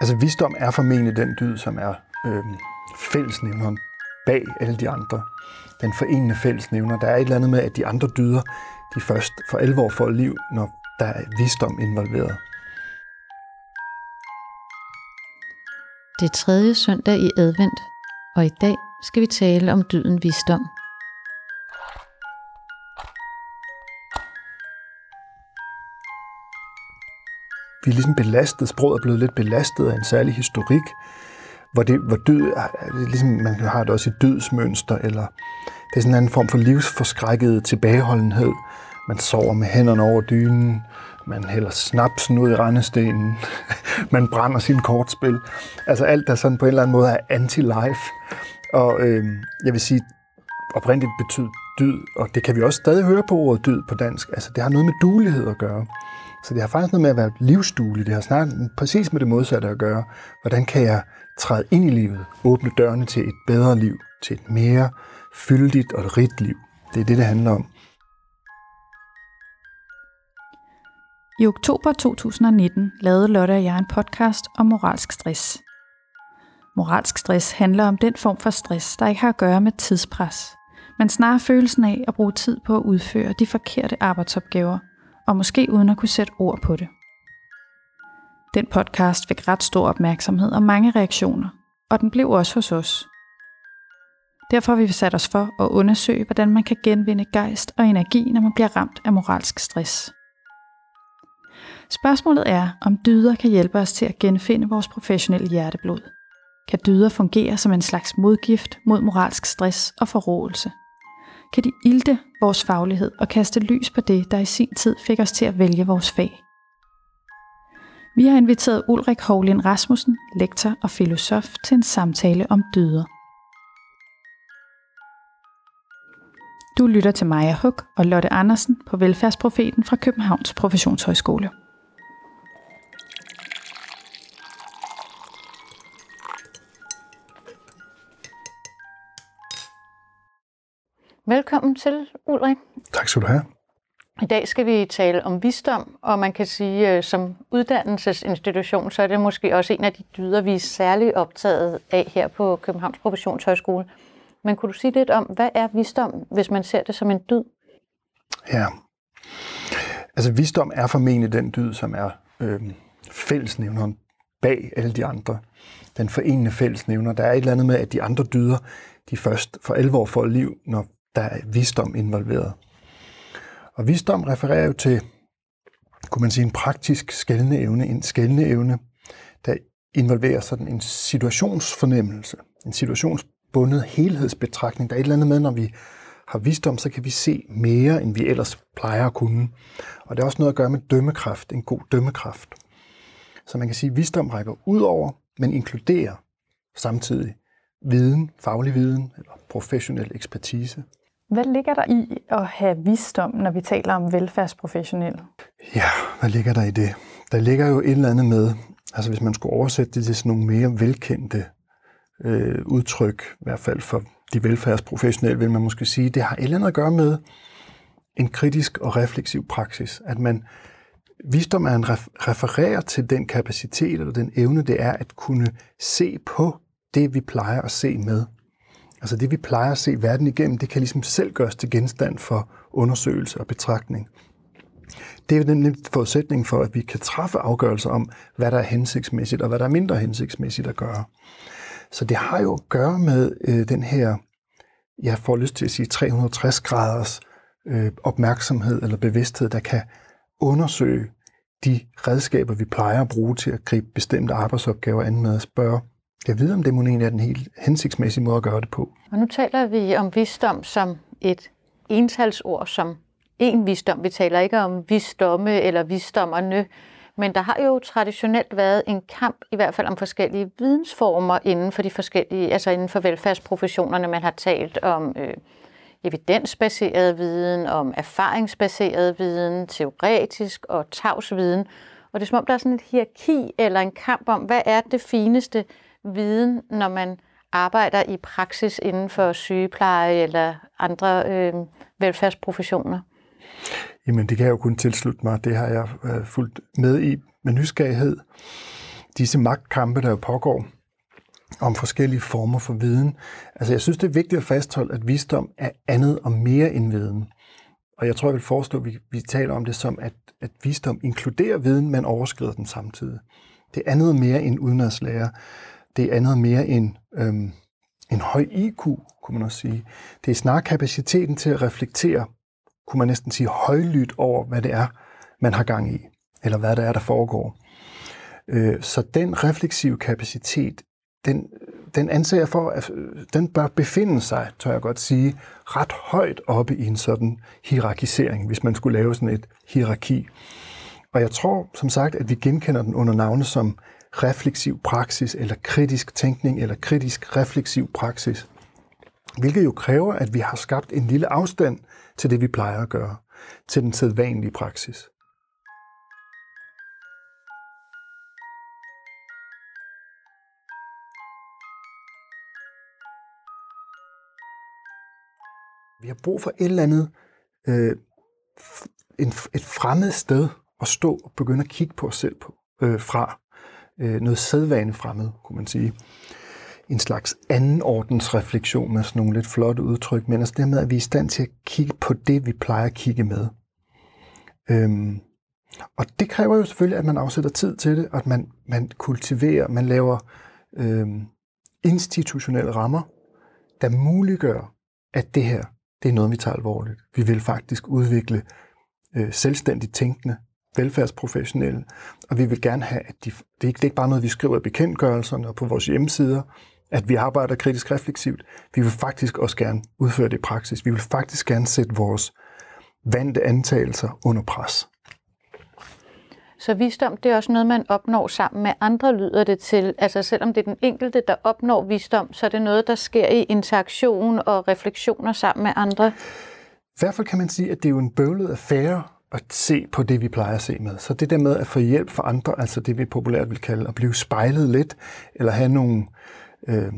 Altså visdom er formentlig den dyd, som er øh, fællesnævneren bag alle de andre. Den forenende fællesnævner. Der er et eller andet med, at de andre dyder, de først for alvor får liv, når der er visdom involveret. Det er tredje søndag i advent, og i dag skal vi tale om dyden visdom. Vi er ligesom belastet, sproget er blevet lidt belastet af en særlig historik, hvor, det, hvor død, ligesom man har det også i dødsmønster, eller det er sådan en anden form for livsforskrækket tilbageholdenhed. Man sover med hænderne over dynen, man hælder snapsen ud i rendestenen, man brænder sin kortspil. Altså alt, der sådan på en eller anden måde er anti-life. Og øh, jeg vil sige, oprindeligt betyder dyd, og det kan vi også stadig høre på ordet dyd på dansk. Altså det har noget med dulighed at gøre. Så det har faktisk noget med at være livsduelig. Det har snart præcis med det modsatte at gøre. Hvordan kan jeg træde ind i livet, åbne dørene til et bedre liv, til et mere fyldigt og rigt liv. Det er det, det handler om. I oktober 2019 lavede Lotte og jeg en podcast om moralsk stress. Moralsk stress handler om den form for stress, der ikke har at gøre med tidspres, men snarere følelsen af at bruge tid på at udføre de forkerte arbejdsopgaver, og måske uden at kunne sætte ord på det. Den podcast fik ret stor opmærksomhed og mange reaktioner, og den blev også hos os. Derfor har vi sat os for at undersøge, hvordan man kan genvinde gejst og energi, når man bliver ramt af moralsk stress. Spørgsmålet er, om dyder kan hjælpe os til at genfinde vores professionelle hjerteblod. Kan dyder fungere som en slags modgift mod moralsk stress og forråelse? Kan de ilte vores faglighed og kaste lys på det, der i sin tid fik os til at vælge vores fag? Vi har inviteret Ulrik Hovlind Rasmussen, lektor og filosof, til en samtale om dyder. Du lytter til Maja Huk og Lotte Andersen på Velfærdsprofeten fra Københavns Professionshøjskole. Velkommen til, Ulrik. Tak skal du have. I dag skal vi tale om visdom, og man kan sige, at øh, som uddannelsesinstitution, så er det måske også en af de dyder, vi er særligt optaget af her på Københavns Professionshøjskole. Men kunne du sige lidt om, hvad er visdom, hvis man ser det som en dyd? Ja, altså visdom er formentlig den dyd, som er øh, fællesnævneren bag alle de andre. Den forenende fællesnævner. Der er et eller andet med, at de andre dyder, de først for alvor får liv, når der er visdom involveret. Og visdom refererer jo til, kunne man sige, en praktisk skældende evne, en skældende evne, der involverer sådan en situationsfornemmelse, en situationsbundet helhedsbetragtning. Der er et eller andet med, når vi har visdom, så kan vi se mere, end vi ellers plejer at kunne. Og det er også noget at gøre med dømmekraft, en god dømmekraft. Så man kan sige, at visdom rækker ud over, men inkluderer samtidig viden, faglig viden eller professionel ekspertise. Hvad ligger der i at have visdom, når vi taler om velfærdsprofessionelle? Ja, hvad ligger der i det? Der ligger jo et eller andet med, altså hvis man skulle oversætte det til sådan nogle mere velkendte øh, udtryk, i hvert fald for de velfærdsprofessionelle, vil man måske sige, det har et eller andet at gøre med en kritisk og refleksiv praksis. At man, visdom er en refererer til den kapacitet eller den evne, det er at kunne se på det, vi plejer at se med. Altså det, vi plejer at se verden igennem, det kan ligesom selv gøres til genstand for undersøgelse og betragtning. Det er nemlig forudsætningen for, at vi kan træffe afgørelser om, hvad der er hensigtsmæssigt og hvad der er mindre hensigtsmæssigt at gøre. Så det har jo at gøre med øh, den her, jeg får lyst til at sige 360 graders øh, opmærksomhed eller bevidsthed, der kan undersøge de redskaber, vi plejer at bruge til at gribe bestemte arbejdsopgaver an med at spørge, jeg ved, om det måske er den helt hensigtsmæssige måde at gøre det på. Og nu taler vi om visdom som et entalsord, som en visdom. Vi taler ikke om visdomme eller visdommerne, men der har jo traditionelt været en kamp, i hvert fald om forskellige vidensformer inden for de forskellige, altså inden for velfærdsprofessionerne. Man har talt om øh, evidensbaseret viden, om erfaringsbaseret viden, teoretisk og tavs viden. Og det er som om, der er sådan et hierarki eller en kamp om, hvad er det fineste viden, når man arbejder i praksis inden for sygepleje eller andre øh, velfærdsprofessioner? Jamen, det kan jeg jo kun tilslutte mig. Det har jeg øh, fulgt med i med nysgerrighed. disse magtkampe, der jo pågår om forskellige former for viden. Altså jeg synes, det er vigtigt at fastholde, at visdom er andet og mere end viden. Og jeg tror, jeg vil forestå, at vi, vi taler om det som, at, at visdom inkluderer viden, men overskrider den samtidig. Det er andet og mere end udenadslære. Det er andet mere end øhm, en høj IQ, kunne man også sige. Det er snarere kapaciteten til at reflektere, kunne man næsten sige, højlydt over, hvad det er, man har gang i, eller hvad det er, der foregår. Øh, så den refleksive kapacitet, den, den anser jeg for, at øh, den bør befinde sig, tør jeg godt sige, ret højt oppe i en sådan hierarkisering, hvis man skulle lave sådan et hierarki. Og jeg tror, som sagt, at vi genkender den under navne som refleksiv praksis, eller kritisk tænkning, eller kritisk refleksiv praksis. Hvilket jo kræver, at vi har skabt en lille afstand til det, vi plejer at gøre, til den sædvanlige praksis. Vi har brug for et eller andet, øh, en, et fremmed sted at stå og begynde at kigge på os selv på, øh, fra. Øh, noget sædvane fremmed, kunne man sige. En slags andenordens refleksion med sådan nogle lidt flotte udtryk, men altså dermed, at vi er i stand til at kigge på det, vi plejer at kigge med. Øhm, og det kræver jo selvfølgelig, at man afsætter tid til det, at man, man kultiverer, man laver øhm, institutionelle rammer, der muliggør, at det her, det er noget, vi tager alvorligt. Vi vil faktisk udvikle øh, selvstændigt tænkende, velfærdsprofessionelle, og vi vil gerne have, at de, det, er ikke, det er ikke bare noget, vi skriver i bekendtgørelserne og på vores hjemmesider, at vi arbejder kritisk refleksivt. Vi vil faktisk også gerne udføre det i praksis. Vi vil faktisk gerne sætte vores vante antagelser under pres. Så visdom, det er også noget, man opnår sammen med andre, lyder det til. Altså selvom det er den enkelte, der opnår visdom, så er det noget, der sker i interaktion og refleksioner sammen med andre. I hvert fald kan man sige, at det er jo en bøvlet affære at se på det, vi plejer at se med. Så det der med at få hjælp fra andre, altså det vi populært vil kalde at blive spejlet lidt, eller have nogle, øh,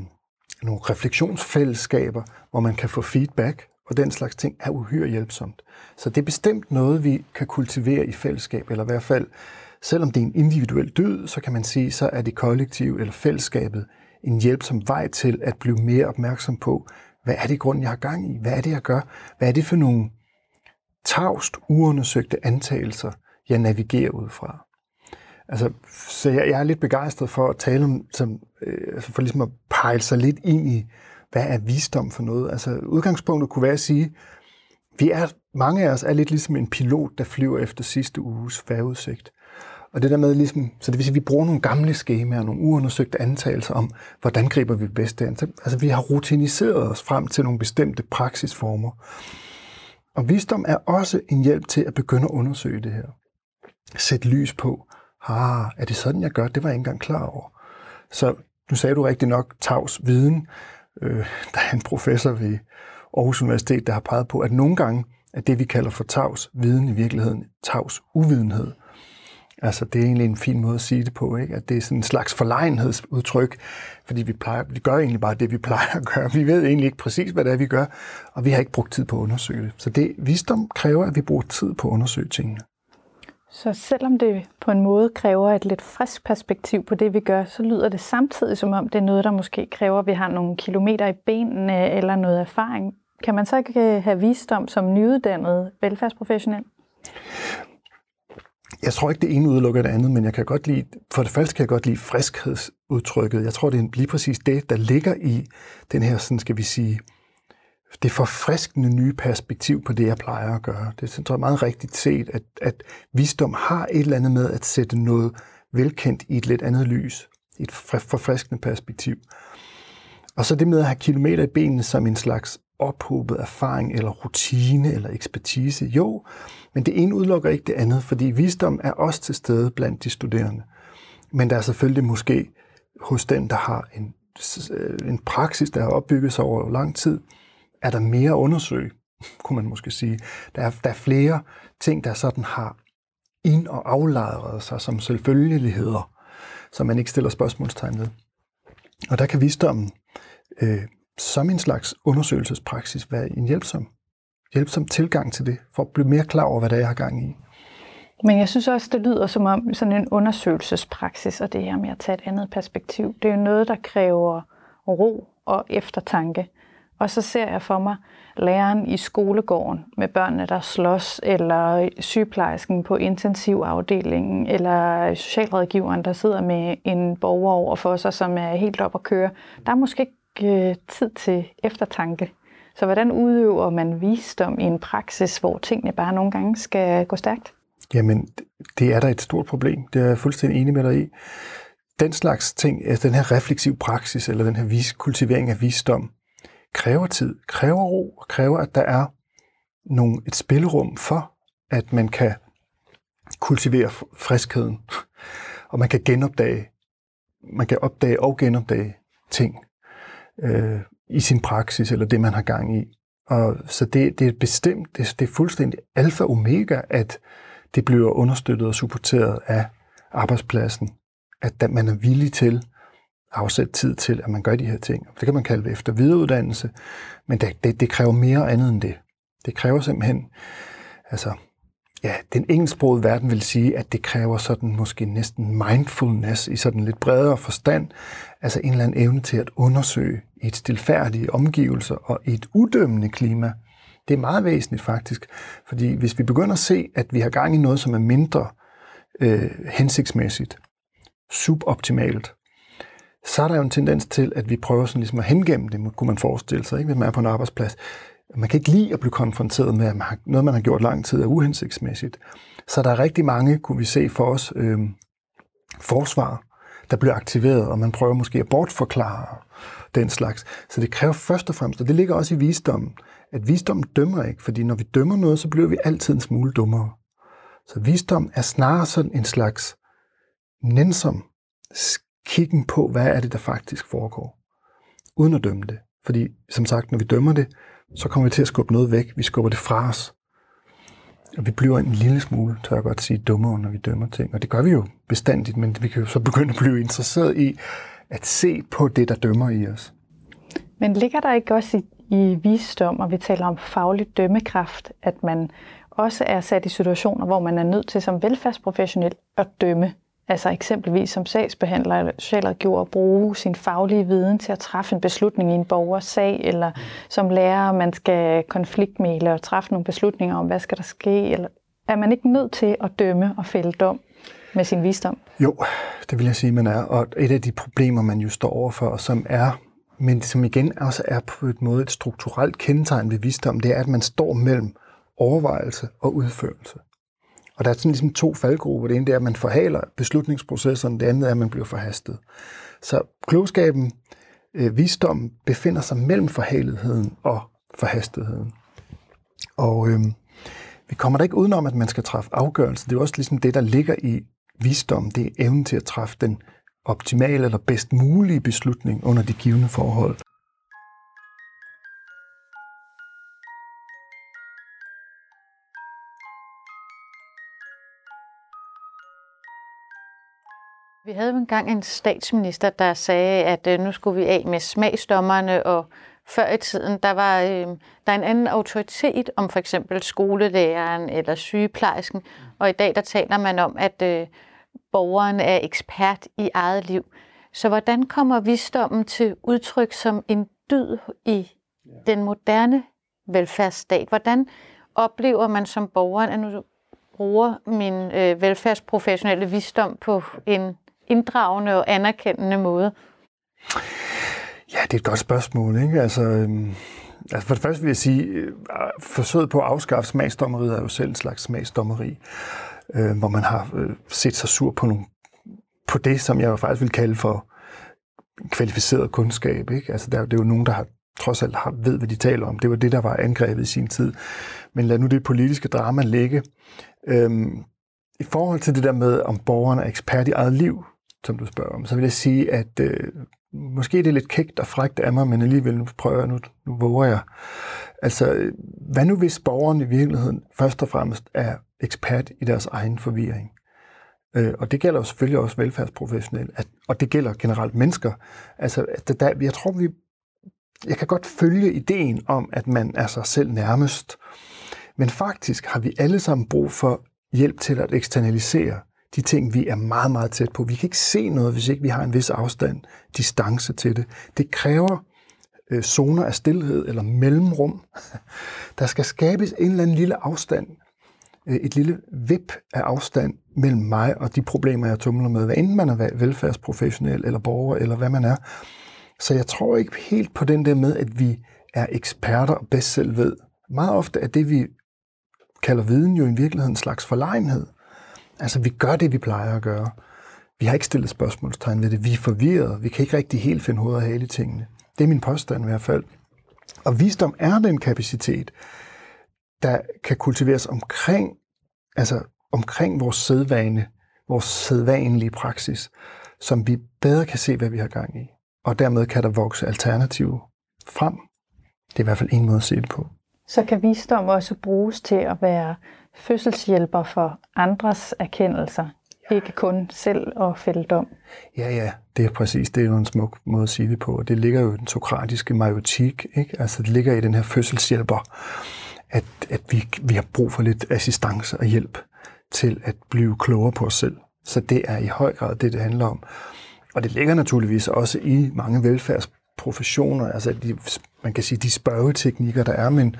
nogle refleksionsfællesskaber, hvor man kan få feedback, og den slags ting er uhyre hjælpsomt. Så det er bestemt noget, vi kan kultivere i fællesskab, eller i hvert fald, selvom det er en individuel død, så kan man sige, så er det kollektiv eller fællesskabet en hjælpsom vej til at blive mere opmærksom på, hvad er det grund, jeg har gang i? Hvad er det, jeg gør? Hvad er det for nogle tavst uundersøgte antagelser, jeg navigerer ud fra? Altså, så jeg, jeg er lidt begejstret for at tale om, som, øh, altså for ligesom at pejle sig lidt ind i, hvad er visdom for noget? Altså, udgangspunktet kunne være at sige, vi er, mange af os er lidt ligesom en pilot, der flyver efter sidste uges vejrudsigt. Og det der med ligesom, så det vil sige, at vi bruger nogle gamle skemaer, nogle uundersøgte antagelser om, hvordan griber vi bedst det Altså vi har rutiniseret os frem til nogle bestemte praksisformer. Og visdom er også en hjælp til at begynde at undersøge det her. Sæt lys på, ah, er det sådan, jeg gør? Det var jeg ikke engang klar over. Så nu sagde du rigtig nok tavs viden. Øh, der er en professor ved Aarhus Universitet, der har peget på, at nogle gange er det, vi kalder for tavs viden i virkeligheden tavs uvidenhed. Altså, det er egentlig en fin måde at sige det på, ikke? at det er sådan en slags forlegenhedsudtryk, fordi vi, plejer, vi gør egentlig bare det, vi plejer at gøre. Vi ved egentlig ikke præcis, hvad det er, vi gør, og vi har ikke brugt tid på at undersøge det. Så det, visdom kræver, at vi bruger tid på at undersøge tingene. Så selvom det på en måde kræver et lidt frisk perspektiv på det, vi gør, så lyder det samtidig som om, det er noget, der måske kræver, at vi har nogle kilometer i benene eller noget erfaring. Kan man så ikke øh, have visdom som nyuddannet velfærdsprofessionel? Jeg tror ikke, det ene udelukker det andet, men jeg kan godt lide, for det første kan jeg godt lide friskhedsudtrykket. Jeg tror, det er lige præcis det, der ligger i den her, sådan skal vi sige, det forfriskende nye perspektiv på det, jeg plejer at gøre. Det tror jeg meget rigtigt set, at, at visdom har et eller andet med at sætte noget velkendt i et lidt andet lys. Et forfriskende perspektiv. Og så det med at have kilometer i benene som en slags ophobet erfaring eller rutine eller ekspertise. Jo, men det ene udelukker ikke det andet, fordi visdom er også til stede blandt de studerende. Men der er selvfølgelig måske hos den, der har en, øh, en praksis, der har opbygget sig over lang tid, er der mere at undersøge, kunne man måske sige. Der er, der er flere ting, der sådan har ind- og aflejret sig som selvfølgeligheder, som man ikke stiller spørgsmålstegn ved. Og der kan visdommen øh, som en slags undersøgelsespraksis være en hjælpsom, hjælpsom tilgang til det, for at blive mere klar over, hvad det er, jeg har gang i. Men jeg synes også, det lyder som om sådan en undersøgelsespraksis, og det her med at tage et andet perspektiv, det er jo noget, der kræver ro og eftertanke. Og så ser jeg for mig læreren i skolegården med børnene, der slås, eller sygeplejersken på intensivafdelingen, eller socialrådgiveren, der sidder med en borger over for sig, som er helt op at køre. Der er måske ikke øh, tid til eftertanke. Så hvordan udøver man visdom i en praksis, hvor tingene bare nogle gange skal gå stærkt? Jamen, det er da et stort problem. Det er jeg fuldstændig enig med dig i. Den slags ting, altså den her refleksiv praksis, eller den her vis, kultivering af visdom, kræver tid, kræver ro, og kræver, at der er nogle, et spillerum for, at man kan kultivere friskheden, og man kan genopdage, man kan opdage og genopdage ting øh, i sin praksis, eller det, man har gang i. Og så det, det er bestemt, det, det er fuldstændig alfa og omega, at det bliver understøttet og supporteret af arbejdspladsen. At man er villig til at afsætte tid til, at man gør de her ting. Det kan man kalde efter videreuddannelse, men det, det, det kræver mere andet end det. Det kræver simpelthen, altså, ja, den engelsksprogede verden vil sige, at det kræver sådan måske næsten mindfulness i sådan lidt bredere forstand, altså en eller anden evne til at undersøge i et stilfærdige omgivelser og i et udømmende klima. Det er meget væsentligt faktisk, fordi hvis vi begynder at se, at vi har gang i noget, som er mindre øh, hensigtsmæssigt, suboptimalt, så er der jo en tendens til, at vi prøver sådan ligesom at hengemme det, kunne man forestille sig, ikke, hvis man er på en arbejdsplads. Man kan ikke lide at blive konfronteret med, at man har, noget, man har gjort lang tid, er uhensigtsmæssigt. Så der er rigtig mange, kunne vi se for os, øh, forsvar, der bliver aktiveret, og man prøver måske at bortforklare den slags. Så det kræver først og fremmest, og det ligger også i visdommen, at visdommen dømmer ikke, fordi når vi dømmer noget, så bliver vi altid en smule dummere. Så visdom er snarere sådan en slags nænsom kiggen på, hvad er det, der faktisk foregår, uden at dømme det. Fordi, som sagt, når vi dømmer det, så kommer vi til at skubbe noget væk. Vi skubber det fra os. Og vi bliver en lille smule, tør jeg godt sige, dummere, når vi dømmer ting. Og det gør vi jo bestandigt, men vi kan jo så begynde at blive interesseret i at se på det, der dømmer i os. Men ligger der ikke også i, i visdom, og vi taler om faglig dømmekraft, at man også er sat i situationer, hvor man er nødt til som velfærdsprofessionel at dømme Altså eksempelvis som sagsbehandler eller socialrådgiver at bruge sin faglige viden til at træffe en beslutning i en borgers sag, eller som lærer, man skal konfliktmæle og træffe nogle beslutninger om, hvad skal der ske, eller er man ikke nødt til at dømme og fælde dom med sin visdom? Jo, det vil jeg sige, man er. Og et af de problemer, man jo står overfor, som er, men som igen også er på et måde et strukturelt kendetegn ved visdom, det er, at man står mellem overvejelse og udførelse. Og der er sådan ligesom to faldgrupper. Det ene det er, at man forhaler beslutningsprocessen, det andet er, at man bliver forhastet. Så klogskaben, øh, visdom, befinder sig mellem forhaletheden og forhastetheden. Og øh, vi kommer da ikke udenom, at man skal træffe afgørelser. Det er også ligesom det, der ligger i visdom. Det er evnen til at træffe den optimale eller bedst mulige beslutning under de givende forhold. Vi havde jo engang en statsminister, der sagde, at øh, nu skulle vi af med smagsdommerne, og før i tiden, der var øh, der en anden autoritet om for eksempel skolelæreren eller sygeplejersken, og i dag der taler man om, at øh, borgeren er ekspert i eget liv. Så hvordan kommer visdommen til udtryk som en dyd i den moderne velfærdsstat? Hvordan oplever man som borger, at nu bruger min øh, velfærdsprofessionelle visdom på en inddragende og anerkendende måde? Ja, det er et godt spørgsmål. Ikke? Altså, øhm, altså for det første vil jeg sige, øh, forsøget på at afskaffe smagsdommeriet er jo selv en slags smagsdommeri, øh, hvor man har øh, set sig sur på, nogle, på det, som jeg jo faktisk vil kalde for kvalificeret kundskab. Ikke? Altså, der, det er jo nogen, der har trods alt har, ved, hvad de taler om. Det var det, der var angrebet i sin tid. Men lad nu det politiske drama ligge. Øhm, I forhold til det der med, om borgeren er ekspert i eget liv, som du spørger om, så vil jeg sige, at øh, måske det er lidt kægt og frægt af mig, men alligevel nu prøver jeg, nu, nu våger jeg. Altså, hvad nu hvis borgeren i virkeligheden først og fremmest er ekspert i deres egen forvirring? Øh, og det gælder jo selvfølgelig også velfærdsprofessionelle, at, og det gælder generelt mennesker. Altså, at der, jeg tror, vi, jeg kan godt følge ideen om, at man er sig selv nærmest, men faktisk har vi alle sammen brug for hjælp til at eksternalisere de ting, vi er meget, meget tæt på. Vi kan ikke se noget, hvis ikke vi har en vis afstand, distance til det. Det kræver øh, zoner af stillhed eller mellemrum. Der skal skabes en eller anden lille afstand, øh, et lille vip af afstand mellem mig og de problemer, jeg tumler med, hvad enten man er velfærdsprofessionel eller borger, eller hvad man er. Så jeg tror ikke helt på den der med, at vi er eksperter og bedst selv ved. Meget ofte er det, vi kalder viden, jo i virkeligheden en slags forlegenhed. Altså, vi gør det, vi plejer at gøre. Vi har ikke stillet spørgsmålstegn ved det. Vi er forvirret. Vi kan ikke rigtig helt finde hoved og hale i tingene. Det er min påstand i hvert fald. Og visdom er den kapacitet, der kan kultiveres omkring, altså omkring vores sædvane, vores sædvanlige praksis, som vi bedre kan se, hvad vi har gang i. Og dermed kan der vokse alternative frem. Det er i hvert fald en måde at se det på. Så kan visdom også bruges til at være fødselshjælper for andres erkendelser, ikke kun selv og fælde dom. Ja, ja, det er præcis. Det er jo en smuk måde at sige det på. Det ligger jo i den sokratiske majotik, ikke? Altså, det ligger i den her fødselshjælper, at, at vi, vi har brug for lidt assistance og hjælp til at blive klogere på os selv. Så det er i høj grad det, det handler om. Og det ligger naturligvis også i mange velfærdsprofessioner, altså de, man kan sige, de spørgeteknikker, der er, men,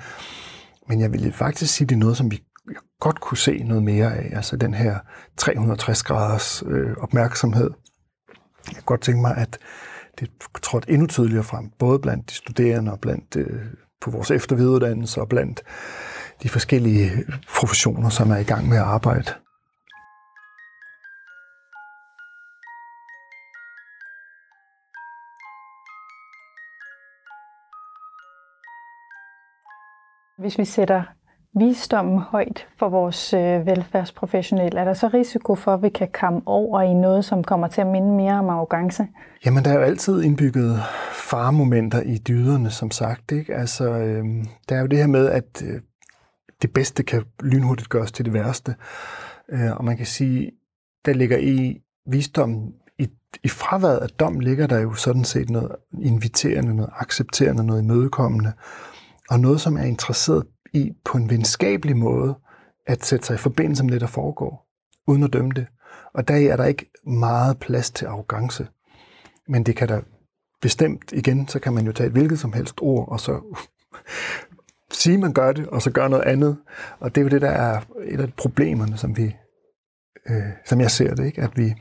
men jeg vil faktisk sige, det er noget, som vi godt kunne se noget mere af, altså den her 360 graders øh, opmærksomhed. Jeg kan godt tænke mig, at det trådte endnu tydeligere frem, både blandt de studerende og blandt øh, på vores eftervidereuddannelse og blandt de forskellige professioner, som er i gang med at arbejde. Hvis vi sætter visdommen højt for vores øh, velfærdsprofessionelle, er der så risiko for, at vi kan komme over i noget, som kommer til at minde mere om arrogance? Jamen, der er jo altid indbygget faremomenter i dyderne, som sagt. Ikke? Altså, øh, der er jo det her med, at øh, det bedste kan lynhurtigt gøres til det værste. Øh, og man kan sige, der ligger i visdommen i, i fraværet af dom ligger der jo sådan set noget inviterende, noget accepterende, noget imødekommende, og noget, som er interesseret i på en venskabelig måde at sætte sig i forbindelse med det, der foregår, uden at dømme det. Og der er der ikke meget plads til arrogance. Men det kan da bestemt, igen, så kan man jo tage et hvilket som helst ord, og så sige, man gør det, og så gøre noget andet. Og det er jo det, der er et af problemerne, som vi, øh, som jeg ser det, ikke? At vi,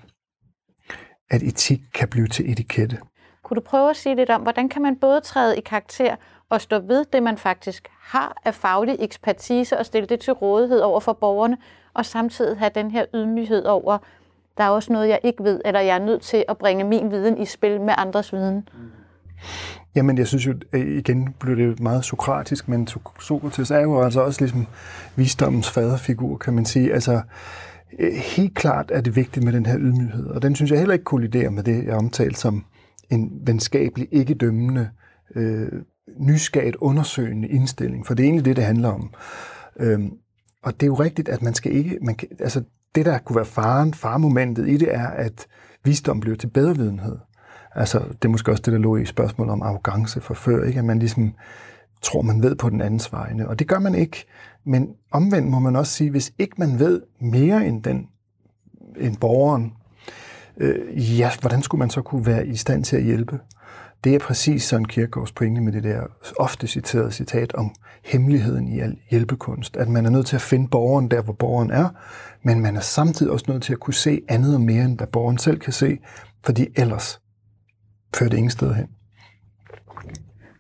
at etik kan blive til etikette. Kunne du prøve at sige lidt om, hvordan kan man både træde i karakter og stå ved det, man faktisk har af faglig ekspertise og stille det til rådighed over for borgerne, og samtidig have den her ydmyghed over, der er også noget, jeg ikke ved, eller jeg er nødt til at bringe min viden i spil med andres viden. Mm. Jamen, jeg synes jo, igen blev det meget sokratisk, men Sokrates er jo altså også ligesom visdommens faderfigur, kan man sige. Altså, øh, helt klart er det vigtigt med den her ydmyghed, og den synes jeg heller ikke kolliderer med det, jeg omtalte som en venskabelig, ikke dømmende øh, nysgerrigt undersøgende indstilling, for det er egentlig det, det handler om. Øhm, og det er jo rigtigt, at man skal ikke, man kan, altså det der kunne være faren, farmomentet i det er, at visdom bliver til bedrevidenhed. Altså det er måske også det, der lå i spørgsmålet om arrogance for før, ikke? at man ligesom tror, man ved på den andens vegne, og det gør man ikke. Men omvendt må man også sige, hvis ikke man ved mere end den, end borgeren, øh, ja, hvordan skulle man så kunne være i stand til at hjælpe? Det er præcis sådan Kierkegaards pointe med det der ofte citerede citat om hemmeligheden i al hjælpekunst. At man er nødt til at finde borgeren der, hvor borgeren er, men man er samtidig også nødt til at kunne se andet og mere, end hvad borgeren selv kan se, fordi ellers fører det ingen sted hen.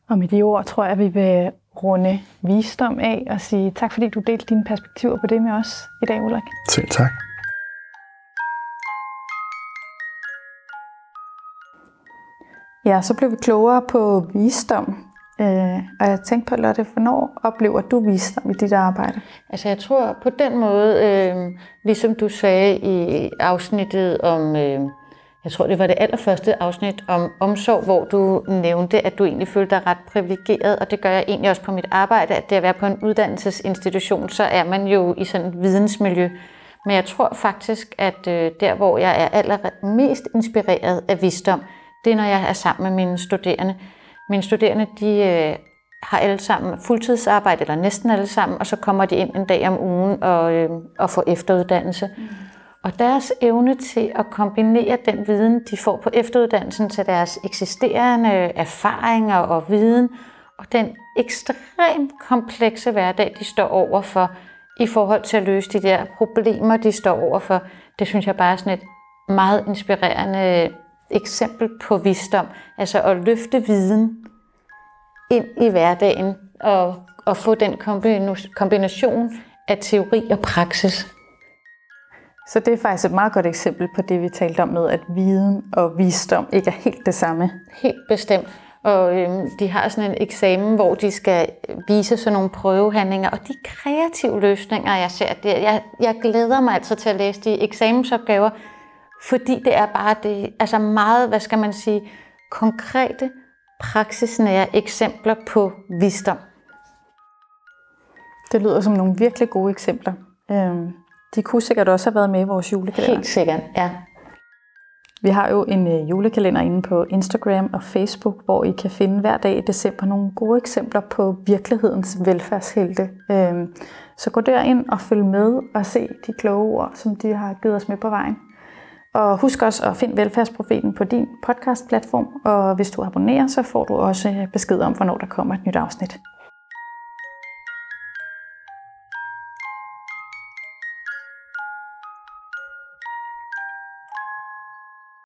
Og med de ord tror jeg, at vi vil runde visdom af og sige tak, fordi du delte dine perspektiver på det med os i dag, Ulrik. Selv tak. Ja, så blev vi klogere på visdom. Øh, og jeg tænkte på, Lotte, hvornår oplever du visdom i dit arbejde? Altså jeg tror på den måde, øh, ligesom du sagde i afsnittet om, øh, jeg tror det var det allerførste afsnit om omsorg, hvor du nævnte, at du egentlig følte dig ret privilegeret, og det gør jeg egentlig også på mit arbejde, at det at være på en uddannelsesinstitution, så er man jo i sådan et vidensmiljø. Men jeg tror faktisk, at øh, der hvor jeg er allermest inspireret af visdom, det er, når jeg er sammen med mine studerende. Mine studerende, de øh, har alle sammen fuldtidsarbejde, eller næsten alle sammen, og så kommer de ind en dag om ugen og, øh, og får efteruddannelse. Mm. Og deres evne til at kombinere den viden, de får på efteruddannelsen, til deres eksisterende erfaringer og viden, og den ekstremt komplekse hverdag, de står overfor i forhold til at løse de der problemer, de står overfor, det synes jeg bare er sådan et meget inspirerende eksempel på visdom. Altså at løfte viden ind i hverdagen og, og få den kombination af teori og praksis. Så det er faktisk et meget godt eksempel på det, vi talte om med, at viden og visdom ikke er helt det samme. Helt bestemt. Og øhm, de har sådan en eksamen, hvor de skal vise sådan nogle prøvehandlinger, og de kreative løsninger, jeg ser der, jeg, jeg glæder mig altså til at læse de eksamensopgaver, fordi det er bare det, altså meget, hvad skal man sige, konkrete, praksisnære eksempler på visdom. Det lyder som nogle virkelig gode eksempler. Øhm, de kunne sikkert også have været med i vores julekalender. Helt sikkert, ja. Vi har jo en øh, julekalender inde på Instagram og Facebook, hvor I kan finde hver dag i december nogle gode eksempler på virkelighedens velfærdshelte. Øhm, så gå derind og følg med og se de kloge ord, som de har givet os med på vejen. Og husk også at finde velfærdsprofeten på din podcastplatform, og hvis du abonnerer, så får du også øh, besked om, hvornår der kommer et nyt afsnit.